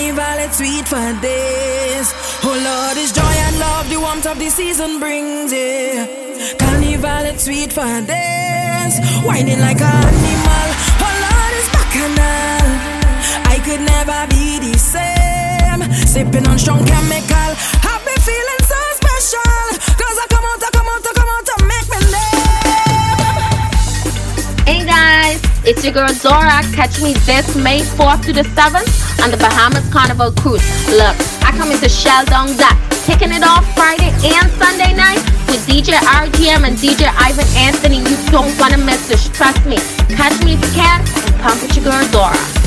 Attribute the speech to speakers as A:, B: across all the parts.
A: carnival, it's sweet for days. Oh Lord, it's joy and love the warmth of the season brings, yeah. Carnival, it's sweet for days. Whining like an animal, oh Lord, it's bacchanal. I could never be the same. Sipping on strong chemical.
B: It's your girl Zora. Catch me this May 4th to the 7th on the Bahamas Carnival Cruise. Look, I come into Sheldon Dock, kicking it off Friday and Sunday night with DJ RGM and DJ Ivan Anthony. You don't want to miss this. Trust me. Catch me if you can and pump with your girl Zora.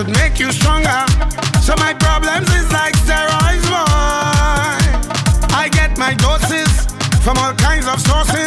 A: should make you stronger. So my problems is like steroids, boy. I
C: get
D: my doses from all
E: kinds of
F: sources.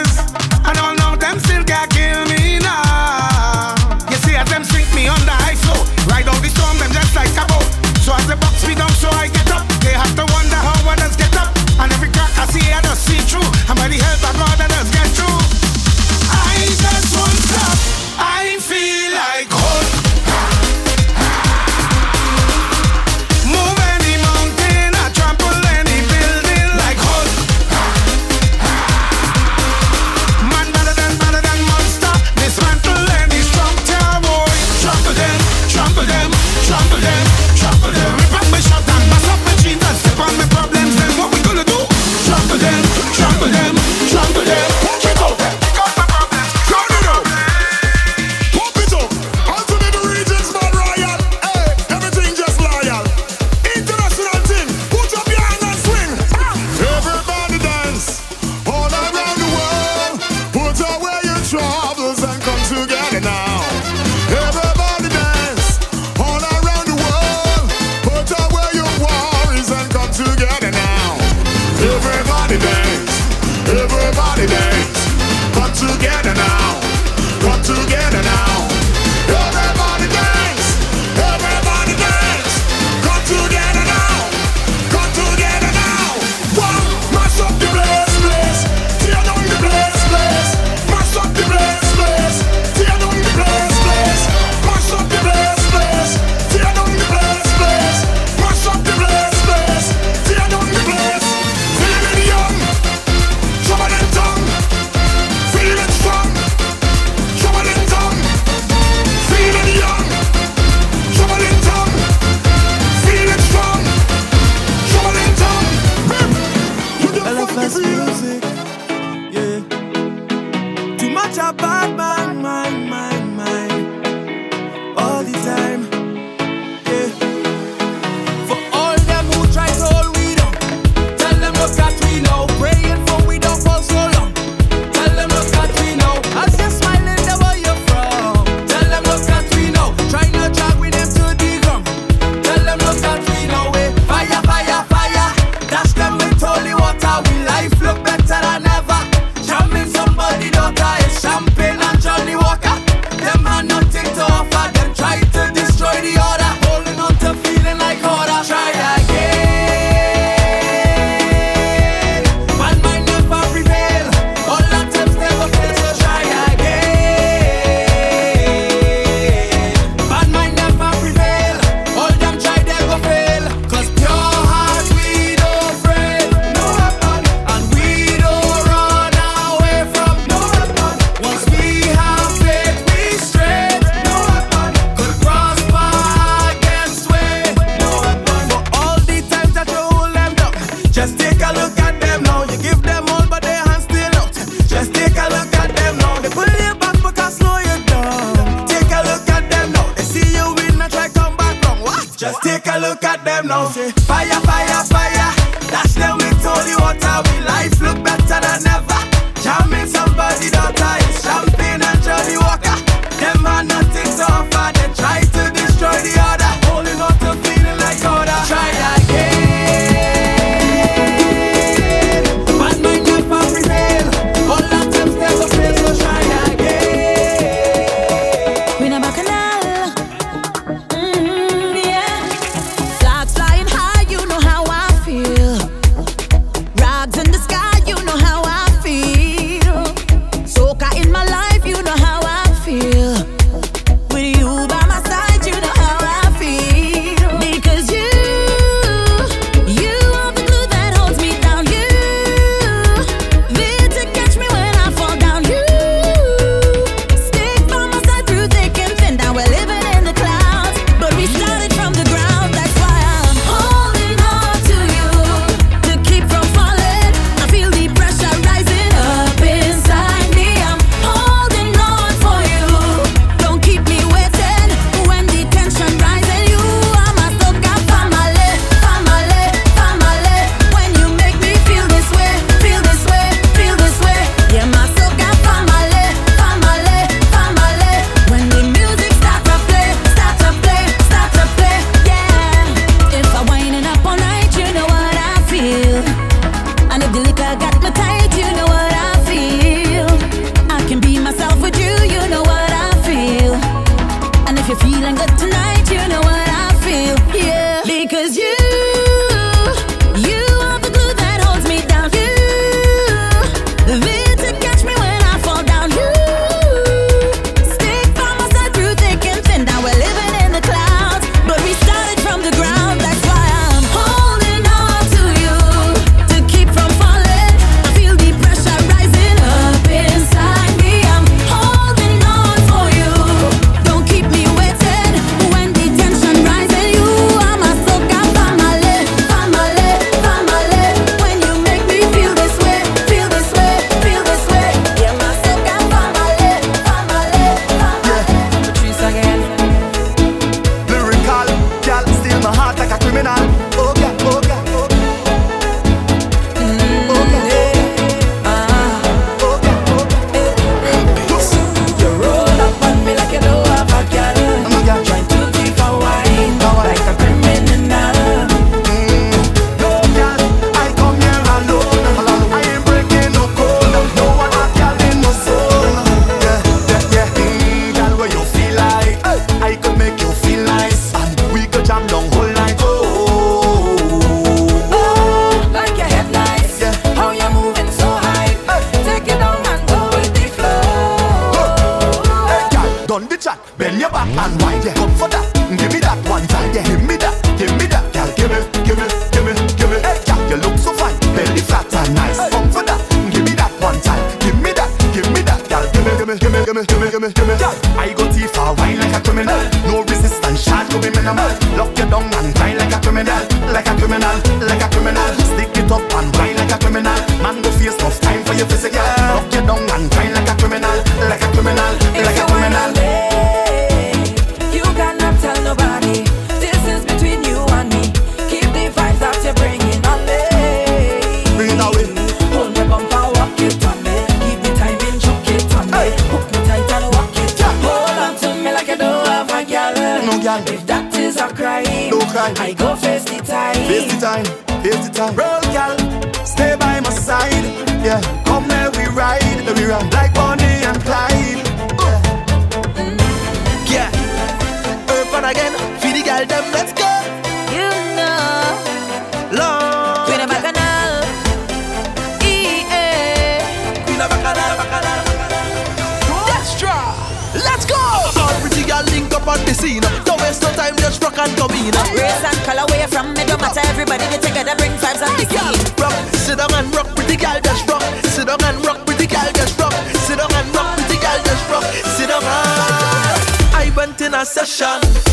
F: and in,
E: Race and color where from me don't matter. Everybody get together bring vibes and hey,
F: girl, rock. Sit down and rock with the girl just rock. Sit down and rock with the girl just rock. Sit down and rock with the girl just rock. Sit down. And... I went in a session.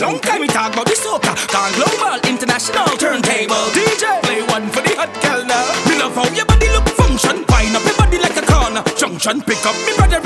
G: long time we talk about the soca. Gone global, international turntable. DJ, play one for the hot girl now. Me love how your body look function. Wind up your body like a corner. Junction, pick up me brother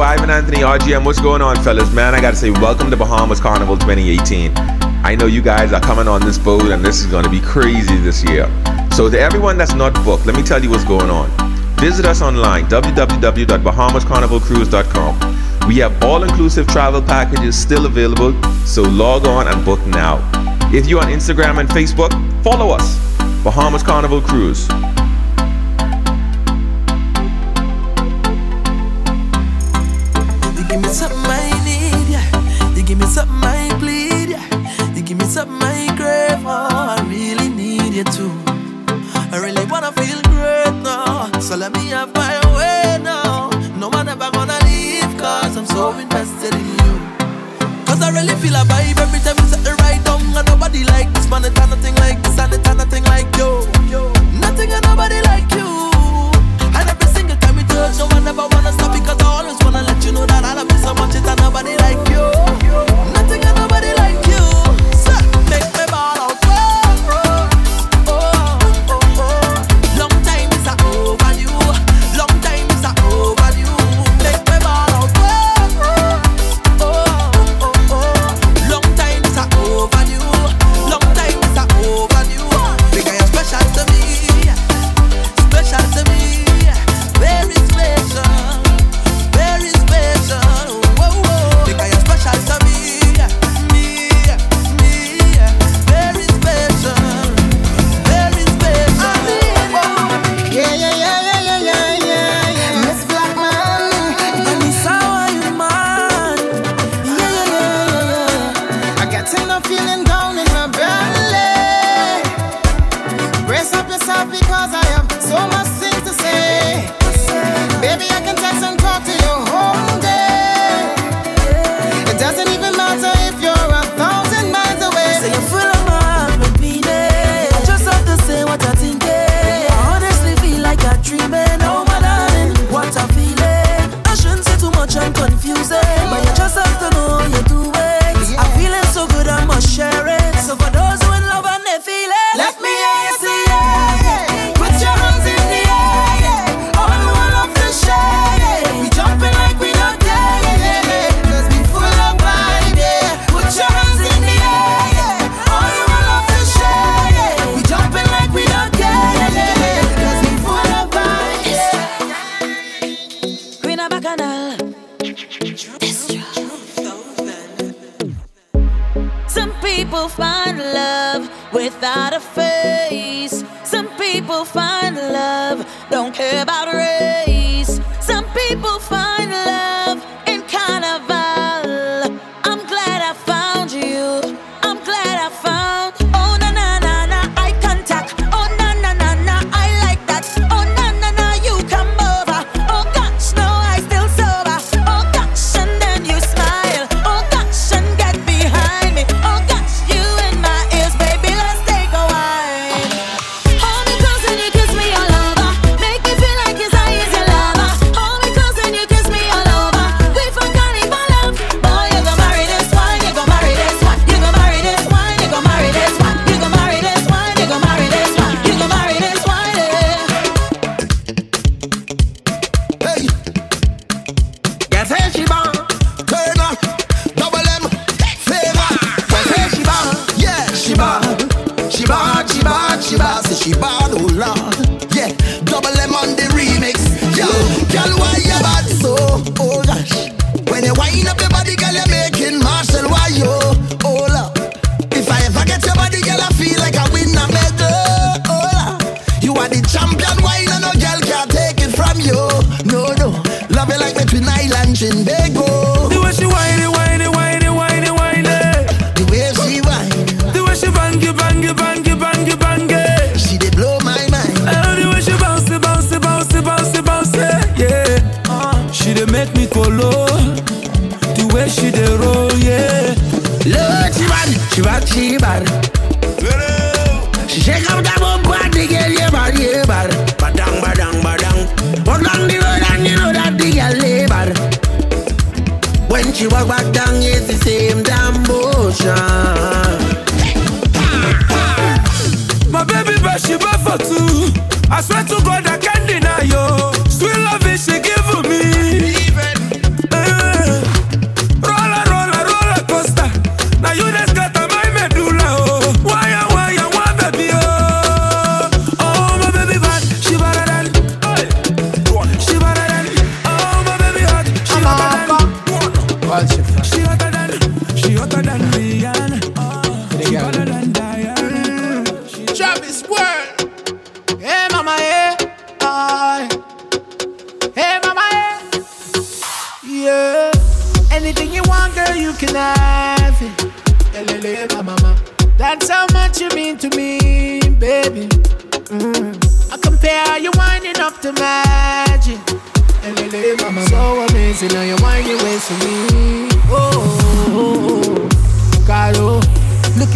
H: Ivan Anthony, RGM, what's going on, fellas? Man, I gotta say, welcome to Bahamas Carnival 2018. I know you guys are coming on this boat, and this is gonna be crazy this year. So, to everyone that's not booked, let me tell you what's going on. Visit us online, www.bahamascarnivalcruise.com. We have all inclusive travel packages still available, so log on and book now. If you're on Instagram and Facebook, follow us, Bahamas Carnival Cruise.
E: Cause I really feel a vibe every time you set the right down. And nobody like this man, it's nothing like this, and it's nothing like you. Nothing and nobody like you. And every single time you touch, no one ever wanna stop because I always wanna let you know that I love you so much, it's nobody like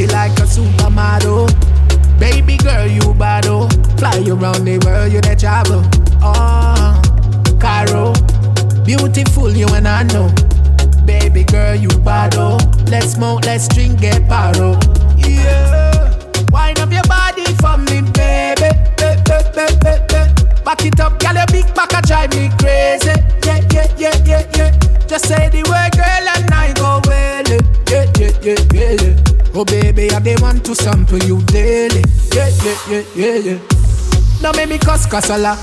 E: cocky like a
I: supermodel. Baby girl, you battle. Oh. Fly around the world, you the travel. Oh, Cairo, beautiful, you and I know. Baby girl, you battle. Oh. Let's smoke, let's drink, get paro. Yeah, wind up your body for me, baby. Back it up, girl, your big pack, drive me crazy. Yeah, yeah, yeah, yeah, yeah. Just say the word, girl, and I go well. Yeah, yeah, yeah, yeah, yeah. Oh baby, I they want to sample you daily. Yeah, yeah, yeah, yeah, yeah. Now make me cuss casala.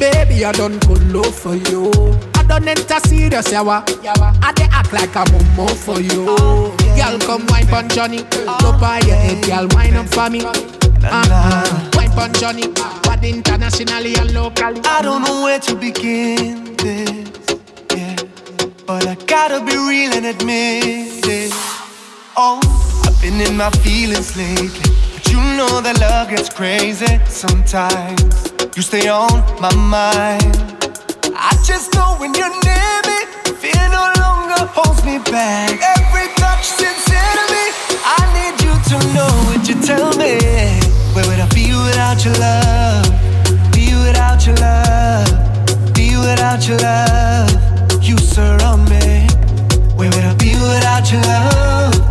I: Baby, I done good love for you. I done enter serious yawa. I they act like I'm a mumbo for you. Oh, yeah. Girl, come wine pon Johnny. Go buy your head, girl, wine up for me. Uh-uh. Wine pon Johnny. But internationally and locally.
J: I don't know where to begin this. Yeah. But I gotta be real and admit it. Oh been in my feelings lately. But you know that love gets crazy sometimes. You stay on my mind. I just know when you're near me, fear no longer holds me back. Every touch sincerely. I need you to know. Would you tell me where would I be without your love? Be without your love. Be without your love. You surround me. Where would I be without your love?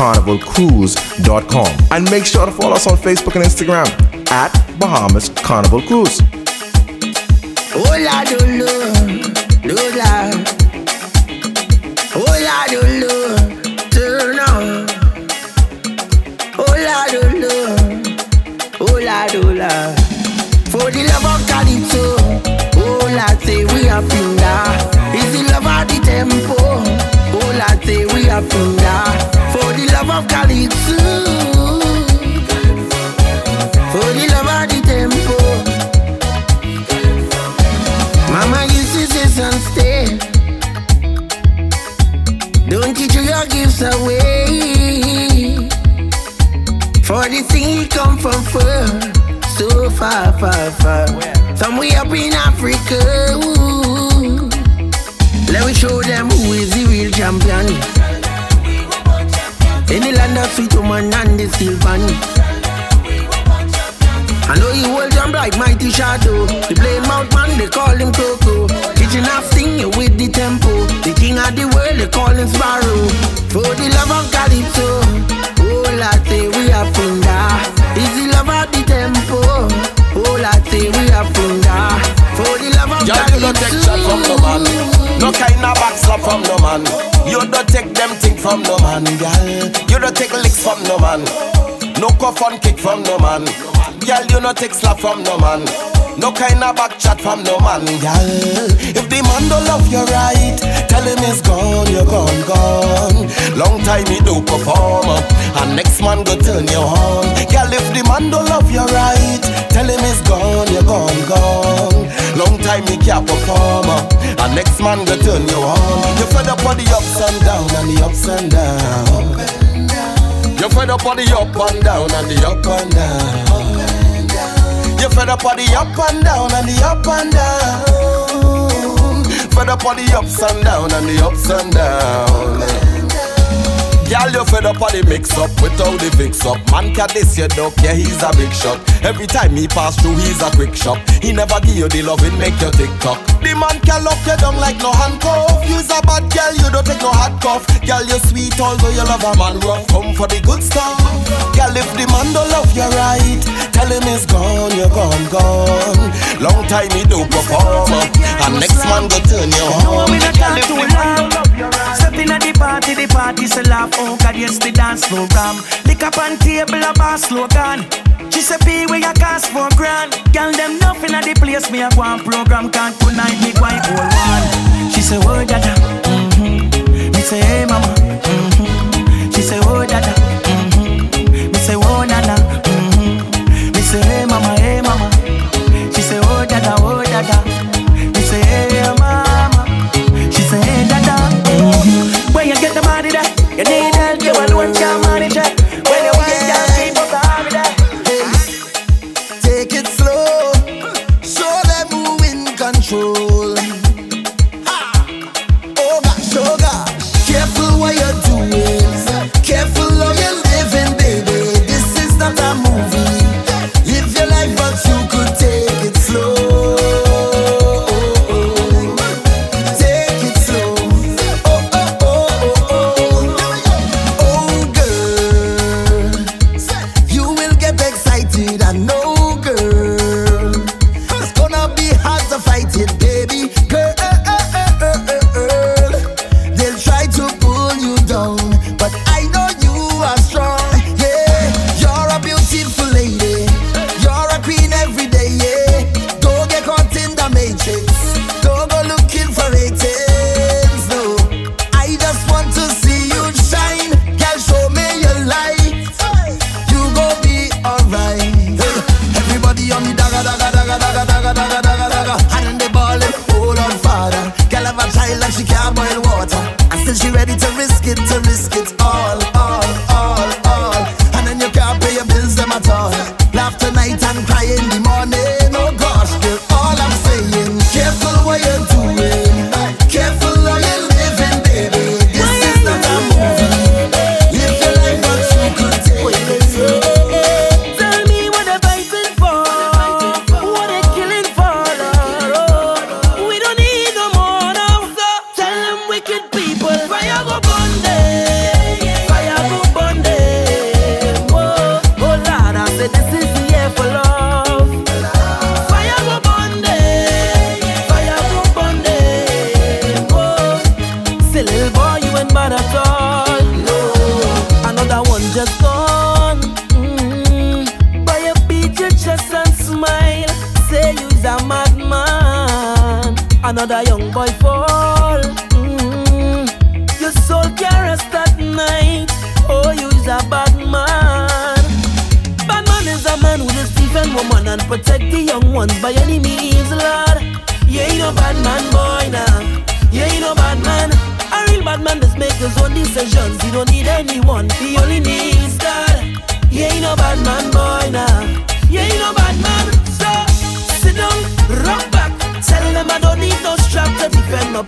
K: BahamasCarnivalCruise.com. And make sure to follow us on Facebook and Instagram at Bahamas Carnival Cruise.
L: Hola Your gifts away. For the thing come from far, so far, far, far. Somewhere up in Africa. Ooh. Let me show them who is the real champion. In the land of sweet woman and the bunny. I know you hold jump like mighty shadow. The plain mouth man, they call him Coco. Kitchen half sing you with the tempo. The king of the world, they call him Sparrow. For the love of Calypso, oh latte, we are. Is the love of the tempo, oh latte, we are funda. For the love of
M: Girl, you don't take shot from no man. No kind of back slap from no man. You don't take them thing from no man, girl. You don't take licks from no man. No cuff and kick from no man. Girl, you no take slap from no man. No kind of back chat from no man, girl. If the man don't love you right, tell him he's gone, you're gone, gone. Long time he do perform, and next man go turn you on. Girl, if the man don't love you right, tell him he's gone, you're gone, gone. Long time he can't perform, and next man go turn you on. You fed up on the ups and down and the ups and down. You fed up on the up and down and the up and down. You fed up on the up and down and the up and down. Fed up on the ups and down and the ups and down. Girl, you fed up on the mix up with all the fix up. Man, can this your duck? Yeah, he's a big shot. Every time he pass through, he's a quick shot. He never give you the love, it make you tick tock. The man can lock you down like no handcuff. You's a bad girl, you don't take no hard cuff. Girl, you sweet, although you love a man rough. Come for the good stuff. Girl, if the man don't love you right, tell him he's gone, you're gone, gone. Long time he do perform, and next man go turn you on. Girl, if the man
E: long. Stepping at the party, the party say laugh. Oh God, yes, the dance program. Lick up on table, a bar slogan. She say, "Be where you cast for grand." Girl, them nothing at the place. Me a go on program. Can't tonight me go and hold one. She say, "Oh dada." Mm-hmm. Me say, "Hey mama." Mm-hmm. She say, "Oh dada." Mm-hmm. Me say, "Oh nana." Mm-hmm. Me say, "Hey mama, hey mama." She say, "Oh dada, oh dada." possessions. He don't need anyone. He only needs God. He ain't no bad man, boy, Nah, He ain't no bad man. So sit down, rock back. Tell them I don't need no strap to defend my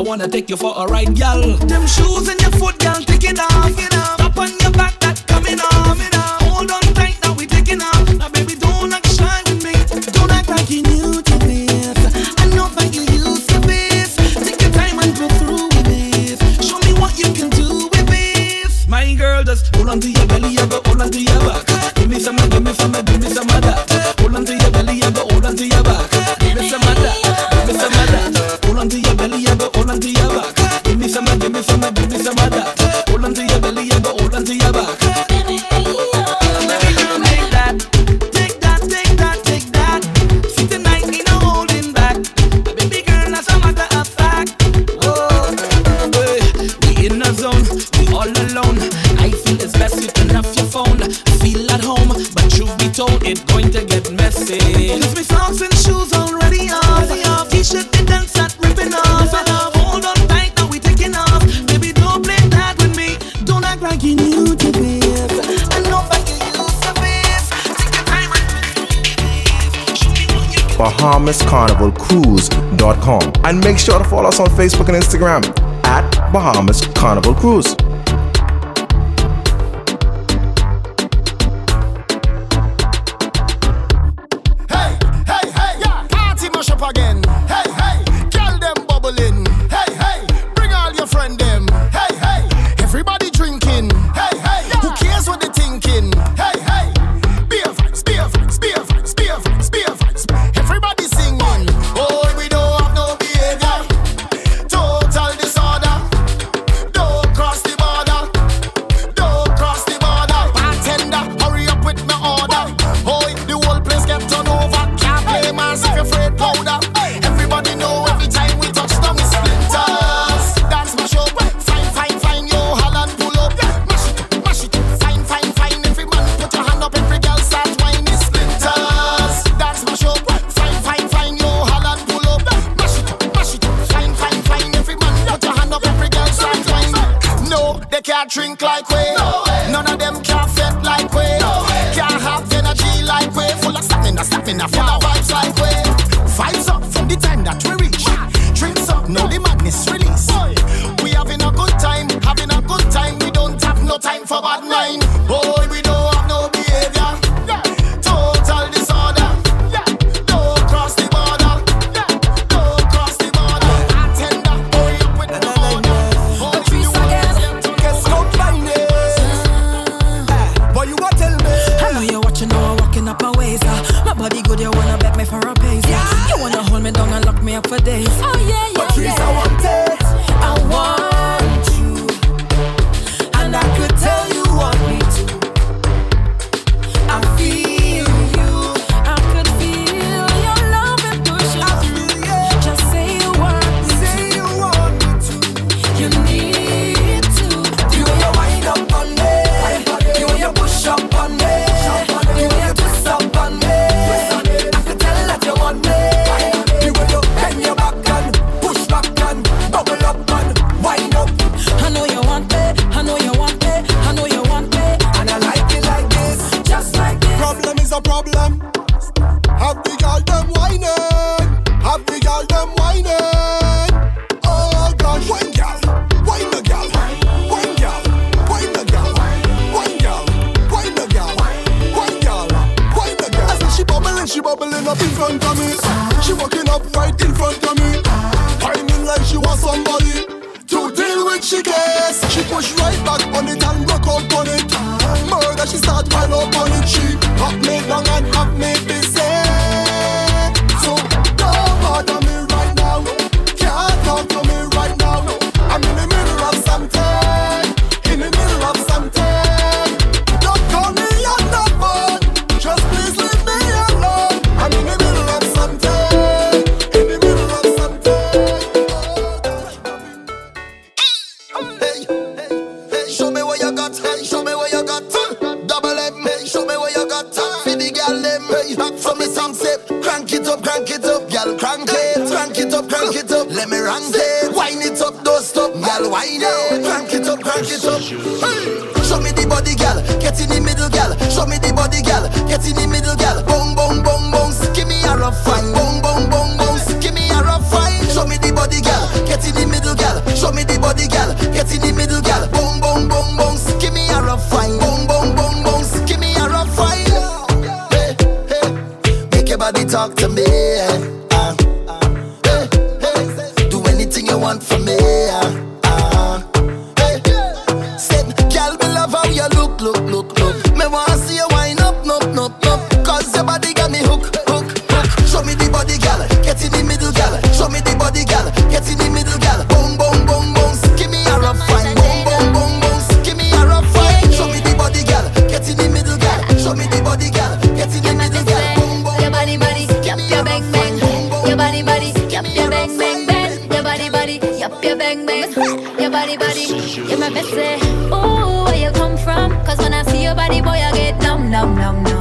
E: I
G: wanna take you for a ride, gal. Them shoes in your foot, gal, take it down.
N: bahamascarnivalcruise.com. And make sure to follow us on Facebook and Instagram at Bahamas Carnival Cruise.
O: body,
P: body. You
F: my bestie. Oh, where you come from? Cause when I see your body, boy, I get numb, numb, numb, numb.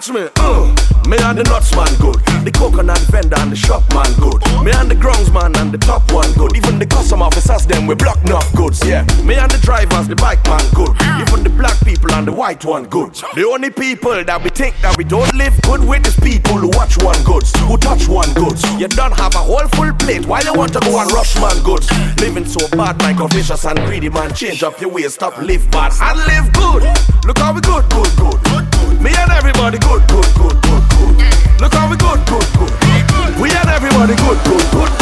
F: Watch me. Uh. Me and the nuts man good. The coconut vendor and the shop man good. Me and the grounds man and the top one good. Even the custom officers them we block enough goods. Yeah. Me and the drivers, the bike man good. Even the black people and the white one good. The only people that we think that we don't live good with is people who watch one goods, who touch one goods. You don't have a whole full plate. Why you want to go and rush man goods? Living so bad, like a vicious and greedy man. Change up your ways, stop live bad and live good. Look how we good, good, good. Me and everybody good, good, good, good, good. Look how we good, good, good. We and everybody good, good, good.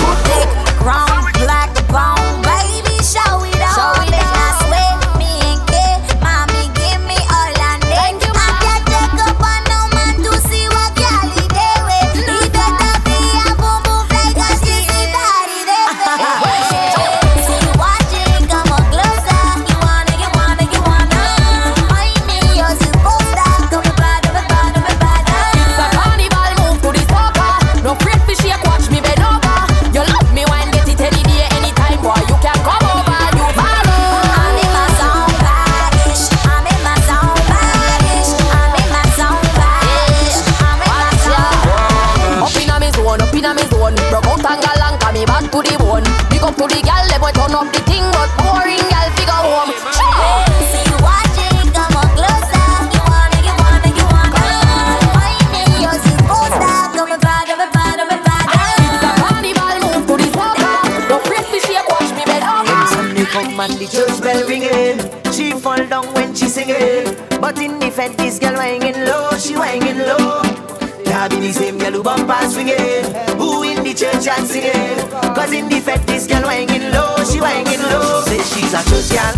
E: Bumper swinging, who in the church and singing. Cause in the fed, this girl whining low, she whining low. Say she's a church girl.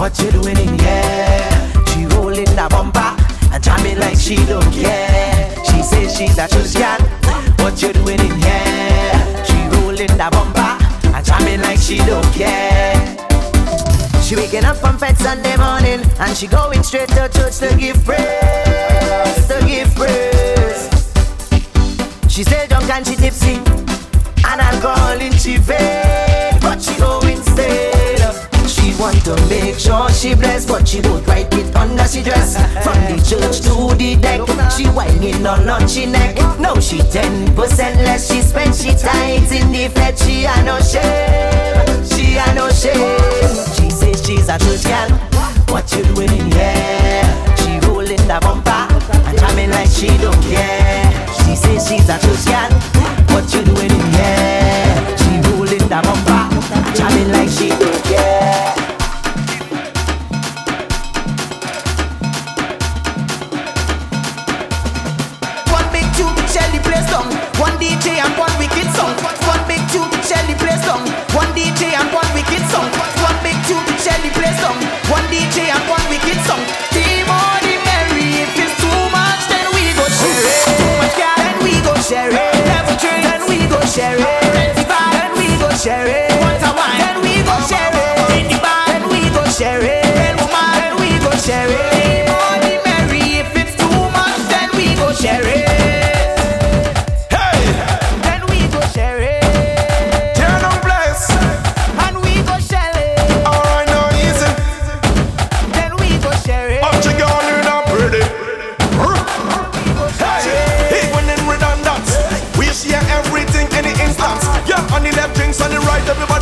E: What you doing in here? She rolling the bumper and jamming like she don't care. She says she's a church girl. What you doing in here? She rolling the bumper and jamming like she don't care. She waking up from bed Sunday morning and she going straight to church to give praise, to give praise. She still drunk and she tipsy and alcohol in she vein, but she straight up. She want to make sure she blessed, but she won't write it under she dress. From the church to the deck, she whining on on she neck. No, she ten percent less. She spend she tight in the fed. She a no shame, she a no shame. She says she's a church girl. What you doing in here? She rolling the bumper and jamming like she don't care. She says she's a girl. What you doing in here? She rolling the bumper jamming like she don't care. One big tune, shell the place down. One DJ and one wicked song. One big tune, shell the place down. One DJ and one wicked song. One big tune, shell the place down. One DJ and one wicked song. share it. Then we go share it.
Q: Then we go share it. Then we go share it. Then we go share it. Money merry if it's too much, then we go share it.
E: right, everybody.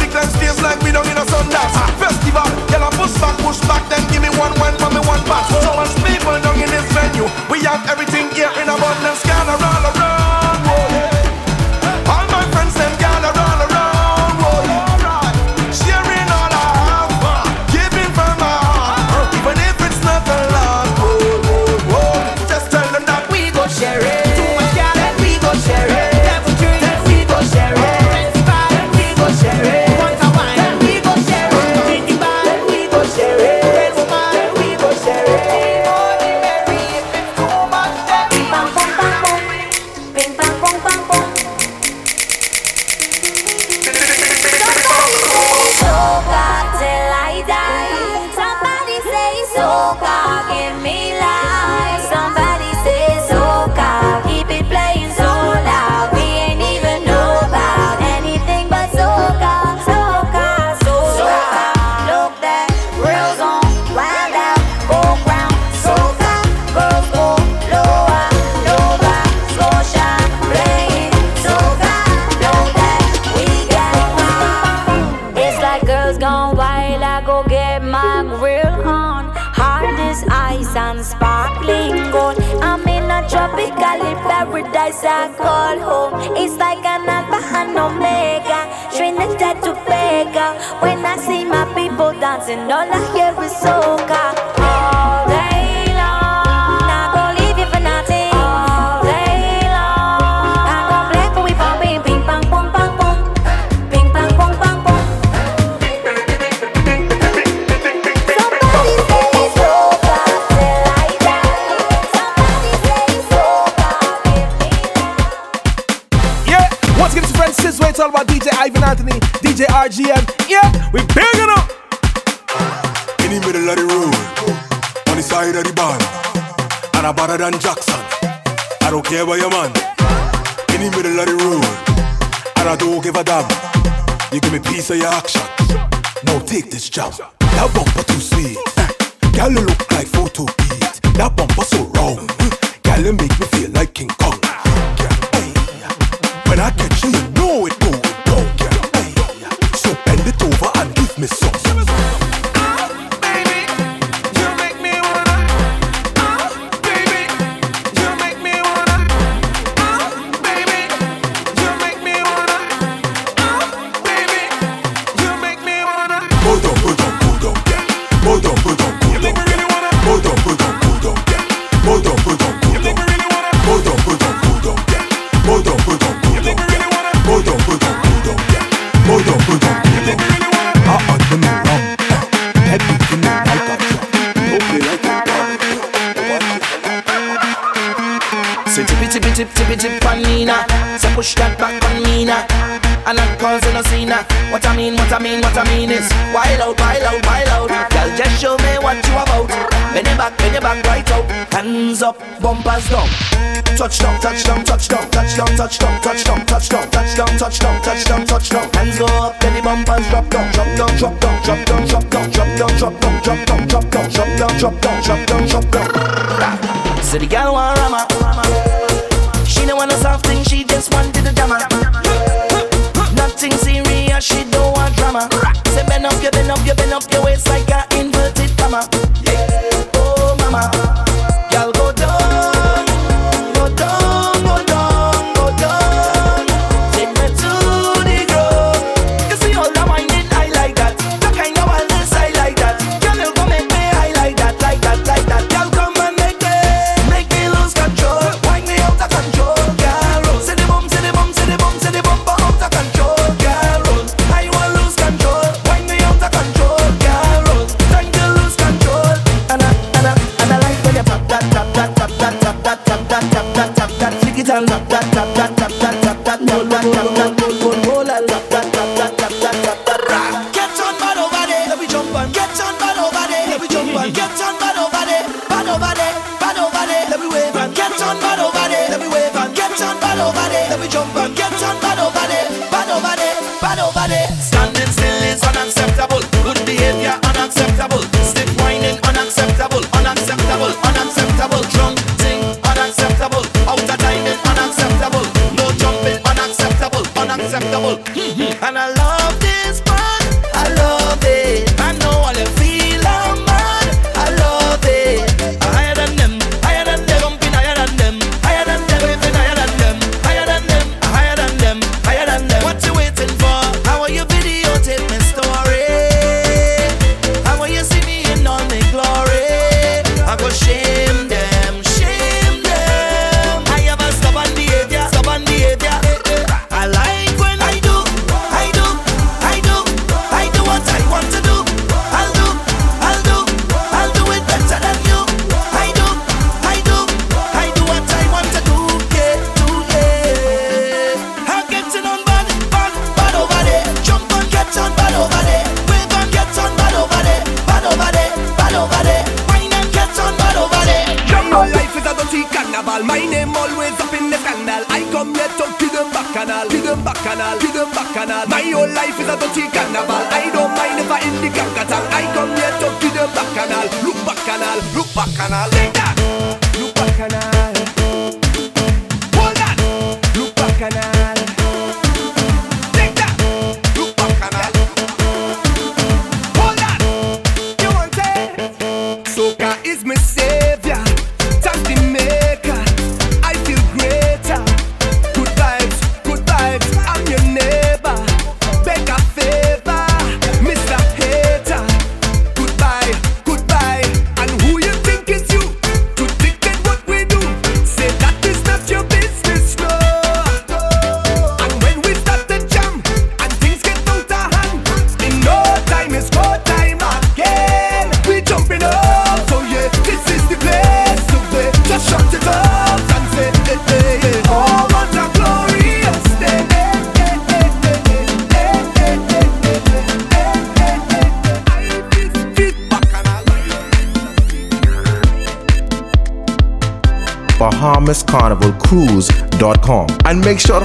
E: me
J: so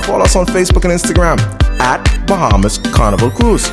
N: follow us on Facebook and Instagram at Bahamas Carnival Cruise.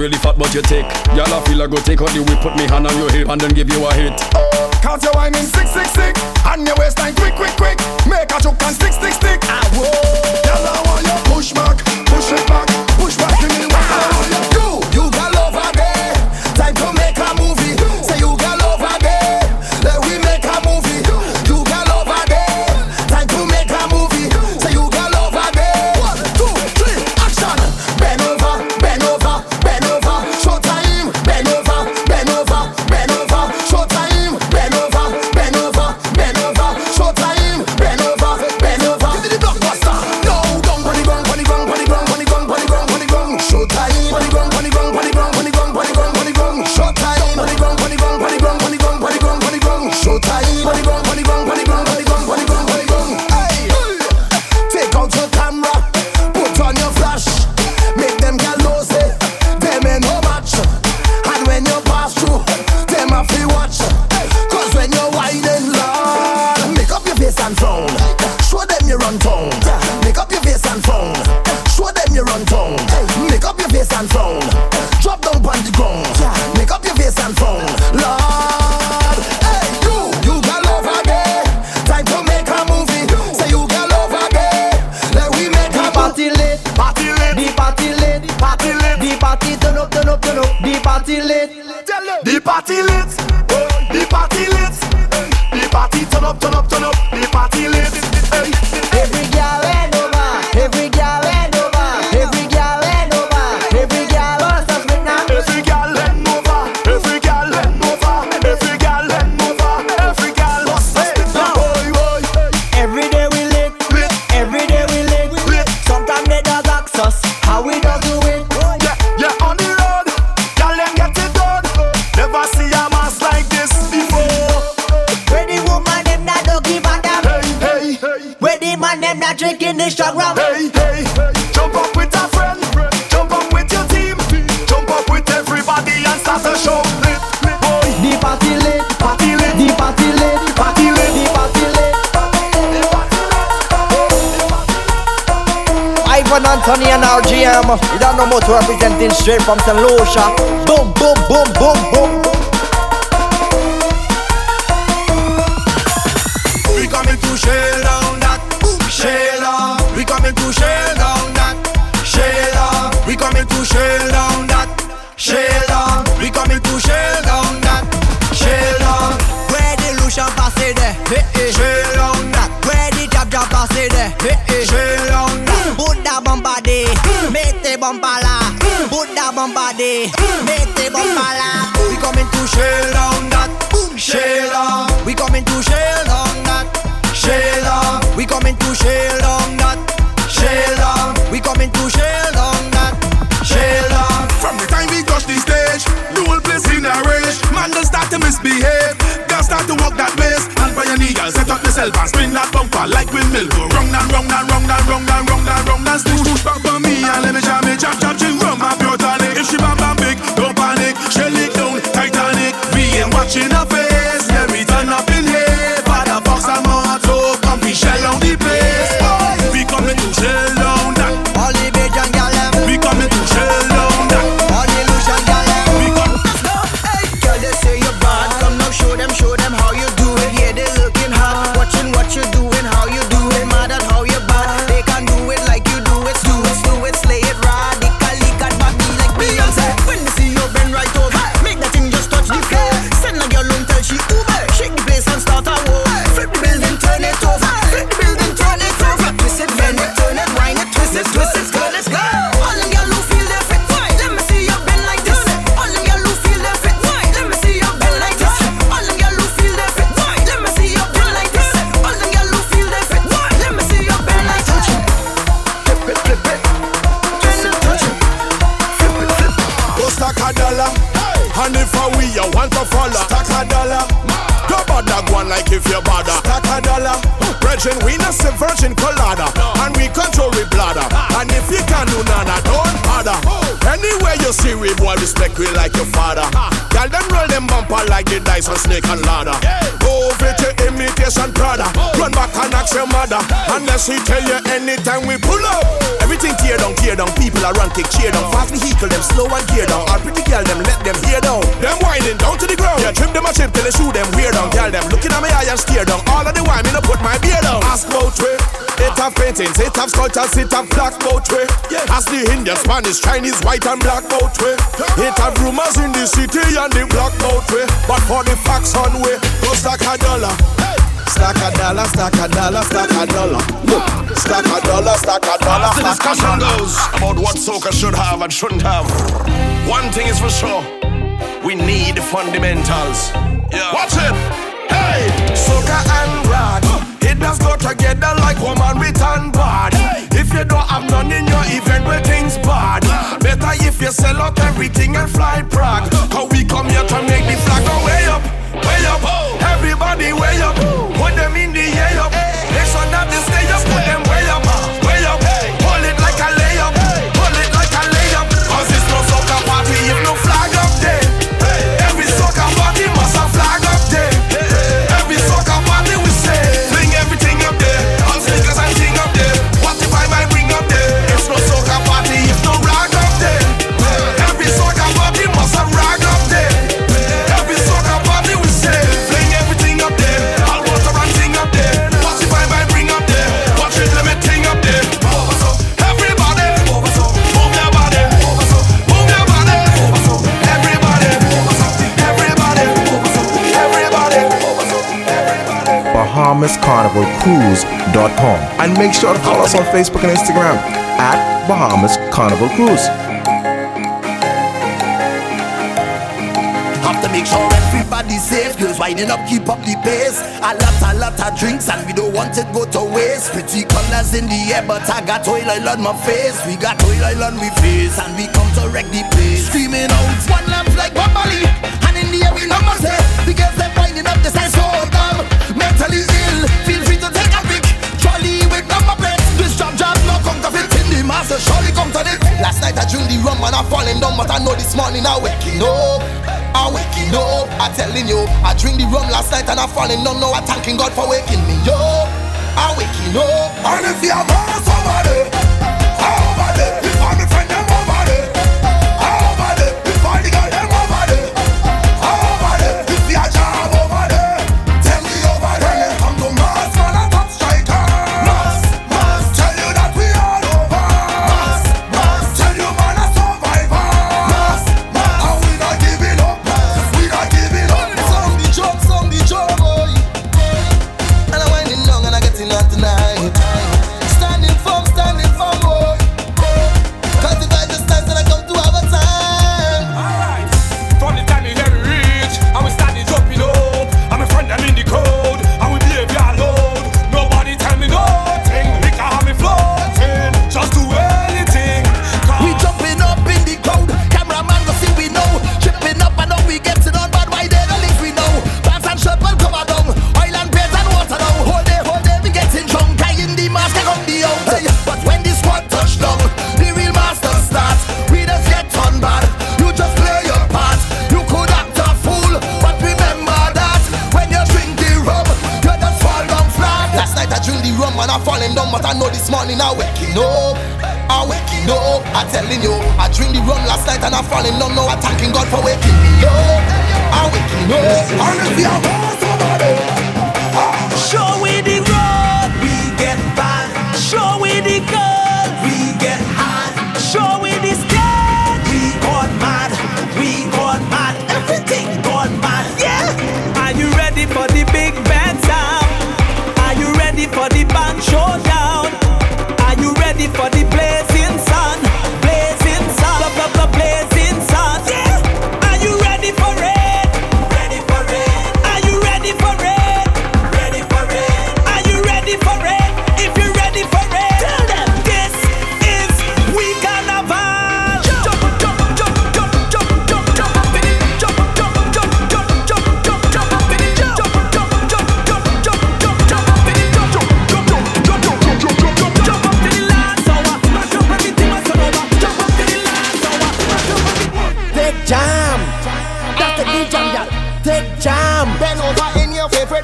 R: really fat, but you take. Y'all I feel I go take out you. We put me hand on your hip and then give you a hit.
S: Count your wine in six, six, six, and your waistline quick, quick, quick. Make a choke and stick, stick, stick. Ah, whoa. Y'all I want your push back, push it back, push back. to me what you. You got love again. Time to make. them.
T: You don't know more to representing straight from St. Lucia. Boom, boom, boom, boom, boom.
U: body. Mm. Vete mm. pa' la. We coming to shell down that. Shell down. We coming to shell down that. Shell down. We coming to shell down that. Shell down. We coming to shell down that. Shell down.
S: From the time we touch the stage, the whole place in a rage. Man, don't start to misbehave. girl start to walk that ways. And girl, set up yourself and spin that bumper like windmill. Go round and round and round. We
M: boy, respect we like your father. Girl, them roll them bumper like the dice on snake and ladder. Go over to imitation Prada. Run back and ask your mother. Unless he tell you anytime we pull up. Everything tear down, tear down. People are run, kick, cheer down. Fast vehicle, them slow and gear down. All pretty girl, them let them hear down. Them winding down to the ground. Yeah, trim them a chip till they shoot them weird down. Girl, them looking at me eye and steer down. All of the wine, me no put my beard down. Ask about way. It have paintings, it have sculptures, it have black boat way. As the Indian, Spanish, Chinese, white and black boat way. It have rumors in the city and the black boat way. But for the facts on way, go stack a dollar. Stack a dollar, stack a dollar, stack a dollar. Stack a dollar, stack a dollar.
V: As the discussion goes about what soca should have and shouldn't have, one thing is for sure: we need the fundamentals. Watch it. Hey,
M: Soca and does go together like woman with and bad. If you don't have none in your event where things bad, better if you sell out everything and fly Prague. Cause we come here to make the flag go way up, way up. Everybody way up,
K: BahamasCarnivalCruise.com. And make sure to follow us on Facebook and Instagram at Bahamas Carnival Cruise.
S: Have to make sure everybody's safe. Girls winding up, keep up the pace. A lot, a lot of drinks, and we don't want it go to waste. Pretty colors in the air, but I got oil oil on my face. We got oil oil on we face, and we come to wreck the place. Screaming out, one lamp like Bobali, the girls winding up the. Mentally ill, feel free to take a pic. With number in the come to. Last night I drink the rum and I falling down, but I know this morning I waking up. I waking up. I telling you, I drink the rum last night and I falling down. Now I thanking God for waking me up. I waking up. And if you have somebody,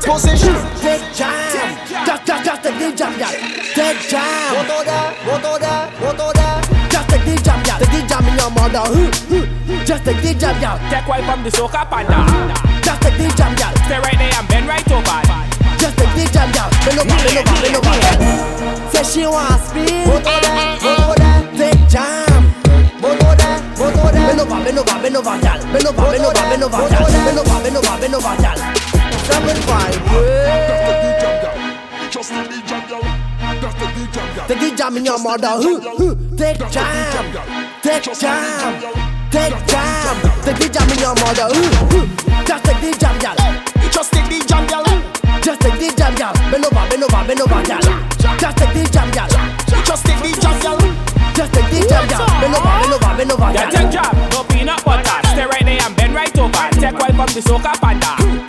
W: dead
T: position. Dead jam. Just, just, just the ninja jam.
X: Dead jam. Motoda, motoda, motoda.
T: Just the ninja jam. The jam in your mother. Just the ninja jam.
S: Take away from the soca panda.
T: Just the ninja jam.
S: Stay right there and bend right over.
T: Just the ninja jam. Bend over, bend over, bend over. Say she want speed.
X: Motoda, motoda.
T: Dead jam. Bend over, bend over, bend over, gal. Bend over, bend over, bend over, gal. Bend over, bend over, bend over, girl.
X: Jumping five.
Y: Just take the jam, girl. Just take the jam, girl.
T: Take the jam in your mother. Who, who? Take jam. Take jam. Take jam. Take the jam in your mother. Who, who? Just take the jam, girl.
X: Just take the jam, girl.
T: Just take the jam, girl. Bend over, bend over, bend over, girl. Just take the jam, girl.
X: Just take the jam, girl.
T: Just take the jam, girl. Bend over, bend over, bend over,
S: take jam. No peanut butter. Stay right there and bend right over. Take one from the soca panda.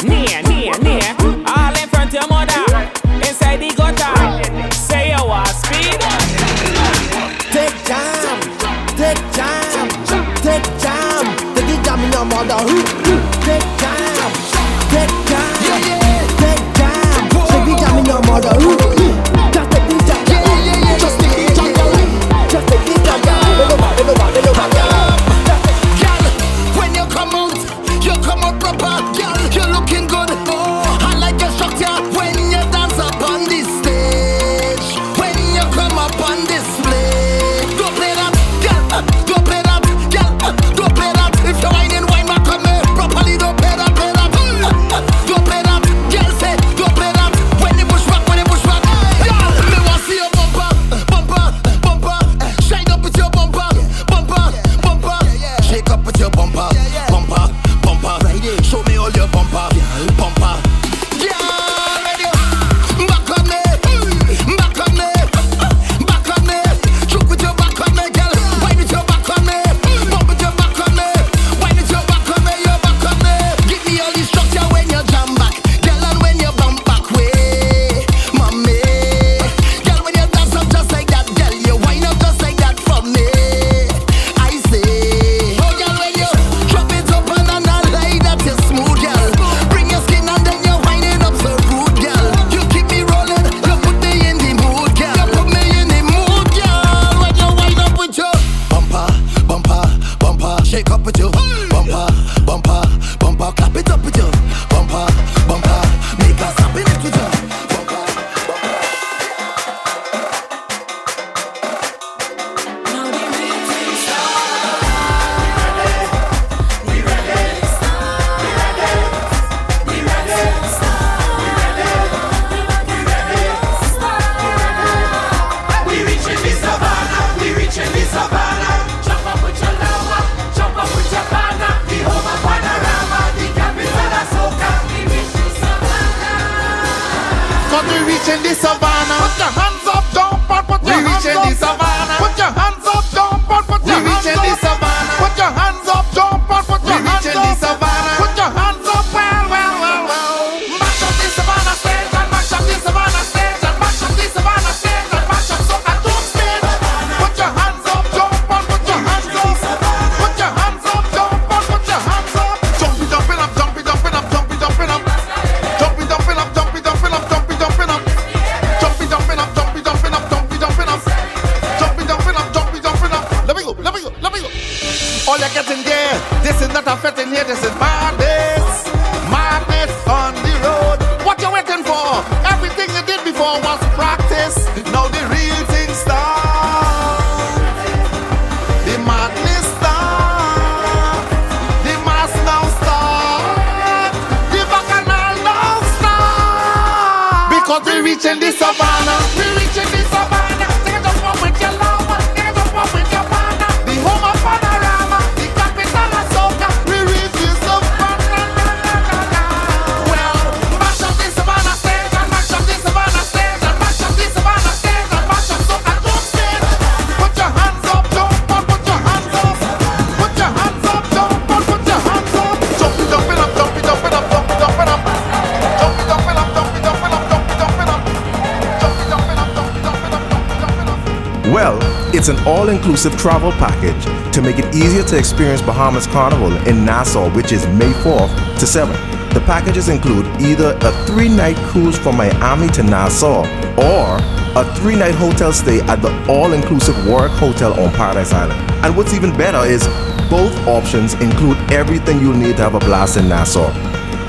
K: exclusive travel package to make it easier to experience Bahamas Carnival in Nassau, which is May 4th to 7th. The packages include either a three night cruise from Miami to Nassau or a three night hotel stay at the all inclusive Warwick Hotel on Paradise Island. And what's even better is both options include everything you'll need to have a blast in Nassau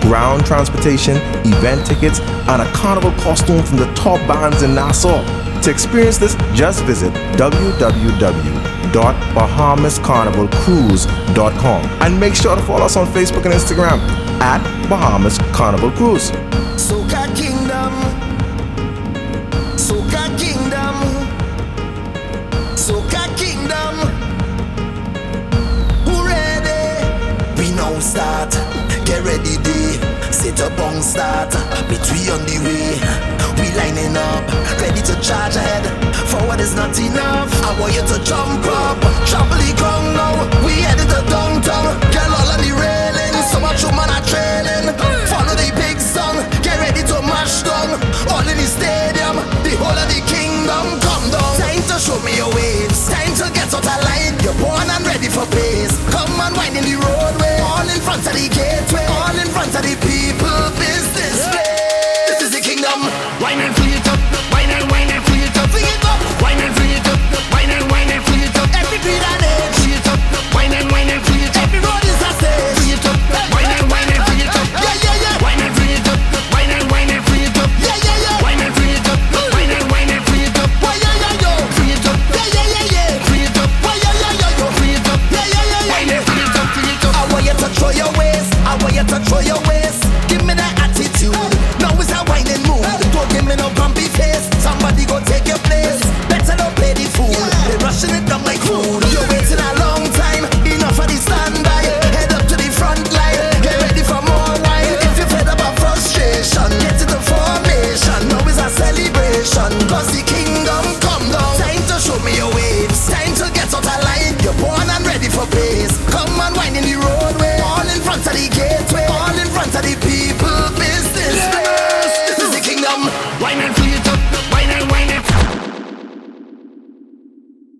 K: ground transportation, event tickets, and a carnival costume from the top bands in Nassau. To experience this, just visit www www.bahamascarnivalcruise.com and make sure to follow us on Facebook and Instagram at Bahamas Carnival Cruise.
S: Soca Kingdom. Soca Kingdom. Soca Kingdom. Who ready? We now start. Get ready, day. Up on start. Between on the way. We lining up. Ready to charge ahead. Forward is not enough. I want you to jump up. Trample the now. We headed to downtown. Girl all on the railing. So much woman are trailing. Follow the big song. Get ready to mash down. All in the stadium. The whole of the kingdom come down. Time to show me your waves. Time to get out of line. You're born and ready for pace. Come and wind in the roadway. All in front of the gateway. All in front of the people. Business place. This is the kingdom. Wine and free it up. Wine and free it up. Wine and free it up. Every beat and